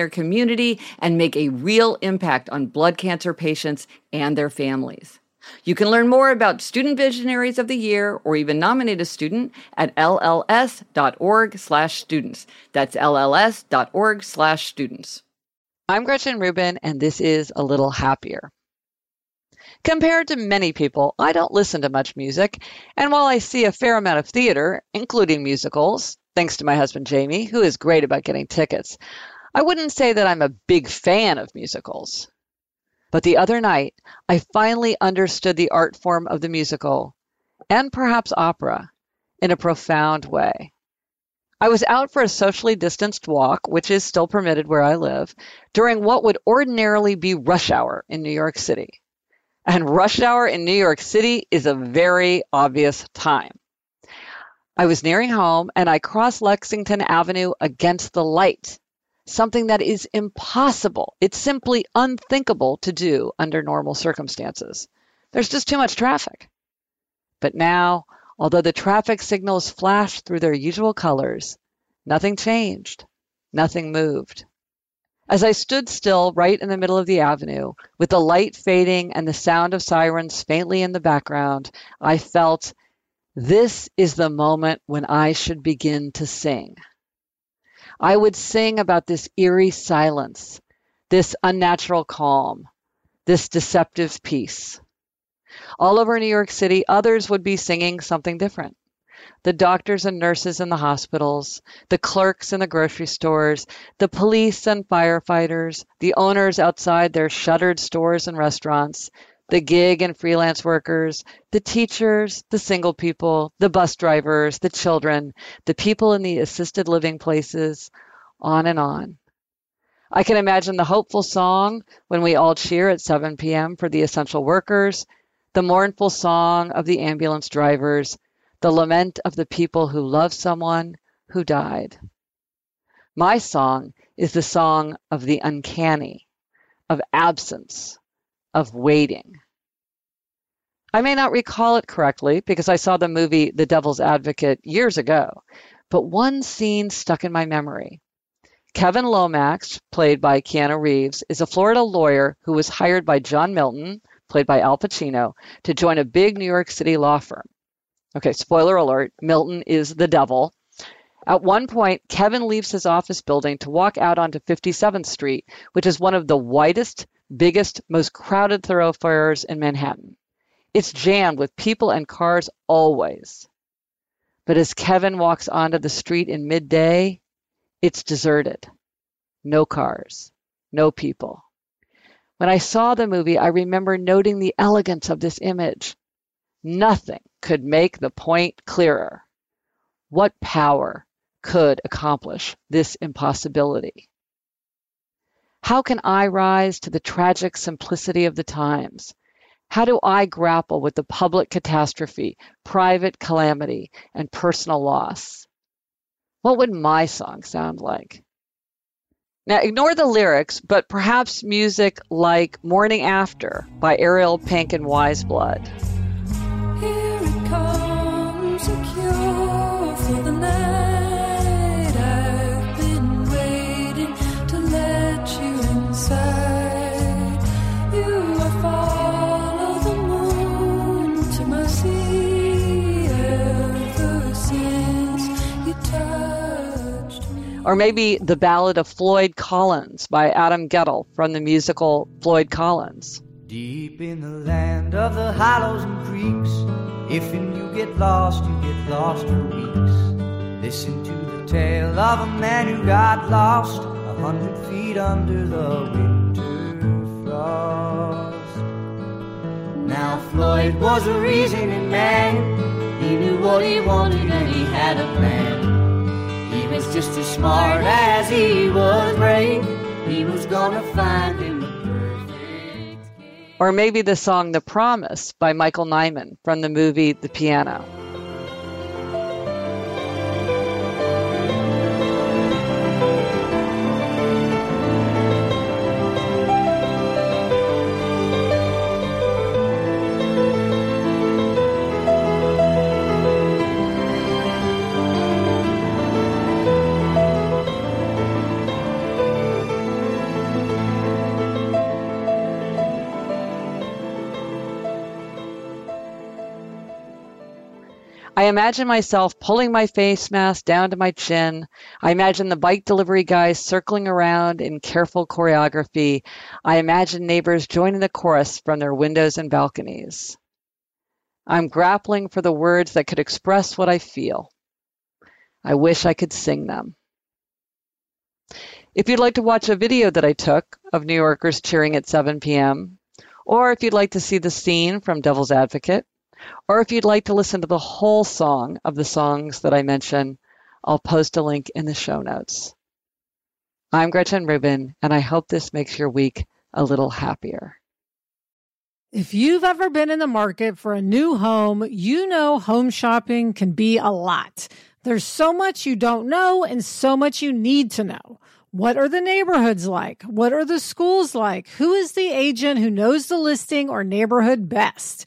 their community and make a real impact on blood cancer patients and their families. You can learn more about Student Visionaries of the Year or even nominate a student at lls.org/students. That's lls.org/students. I'm Gretchen Rubin and this is A Little Happier. Compared to many people, I don't listen to much music, and while I see a fair amount of theater, including musicals, thanks to my husband Jamie, who is great about getting tickets, I wouldn't say that I'm a big fan of musicals. But the other night, I finally understood the art form of the musical, and perhaps opera, in a profound way. I was out for a socially distanced walk, which is still permitted where I live, during what would ordinarily be rush hour in New York City. And rush hour in New York City is a very obvious time. I was nearing home and I crossed Lexington Avenue against the light something that is impossible. It's simply unthinkable to do under normal circumstances. There's just too much traffic. But now, although the traffic signals flashed through their usual colors, nothing changed, nothing moved. As I stood still right in the middle of the avenue, with the light fading and the sound of sirens faintly in the background, I felt this is the moment when I should begin to sing. I would sing about this eerie silence, this unnatural calm, this deceptive peace. All over New York City, others would be singing something different. The doctors and nurses in the hospitals, the clerks in the grocery stores, the police and firefighters, the owners outside their shuttered stores and restaurants, the gig and freelance workers, the teachers, the single people, the bus drivers, the children, the people in the assisted living places, on and on. I can imagine the hopeful song when we all cheer at 7 p.m. for the essential workers, the mournful song of the ambulance drivers, the lament of the people who love someone who died. My song is the song of the uncanny, of absence, of waiting. I may not recall it correctly because I saw the movie The Devil's Advocate years ago, but one scene stuck in my memory. Kevin Lomax, played by Keanu Reeves, is a Florida lawyer who was hired by John Milton, played by Al Pacino, to join a big New York City law firm. Okay, spoiler alert Milton is the devil. At one point, Kevin leaves his office building to walk out onto 57th Street, which is one of the widest biggest, most crowded thoroughfares in Manhattan. It's jammed with people and cars always. But as Kevin walks onto the street in midday, it's deserted. No cars, no people. When I saw the movie, I remember noting the elegance of this image. Nothing could make the point clearer. What power could accomplish this impossibility? How can I rise to the tragic simplicity of the times? How do I grapple with the public catastrophe, private calamity, and personal loss? What would my song sound like? Now, ignore the lyrics, but perhaps music like Morning After by Ariel Pink and Weyes Blood. Or maybe the ballad of Floyd Collins by Adam Guettel from the musical Floyd Collins. Deep in the land of the hollows and creeks, if you get lost, you get lost for weeks. Listen to the tale of a man who got lost a hundred feet under the winter frost. Now Floyd was a reasoning man. He knew what he wanted and he had a plan just as smart as he was brave. He was gonna find him the perfect. Or maybe the song The Promise by Michael Nyman from the movie The Piano. I imagine myself pulling my face mask down to my chin. I imagine the bike delivery guys circling around in careful choreography. I imagine neighbors joining the chorus from their windows and balconies. I'm grappling for the words that could express what I feel. I wish I could sing them. If you'd like to watch a video that I took of New Yorkers cheering at 7 p.m., or if you'd like to see the scene from Devil's Advocate, or if you'd like to listen to the whole song of the songs that I mention, I'll post a link in the show notes. I'm Gretchen Rubin, and I hope this makes your week a little happier. If you've ever been in the market for a new home, you know home shopping can be a lot. There's so much you don't know and so much you need to know. What are the neighborhoods like? What are the schools like? Who is the agent who knows the listing or neighborhood best?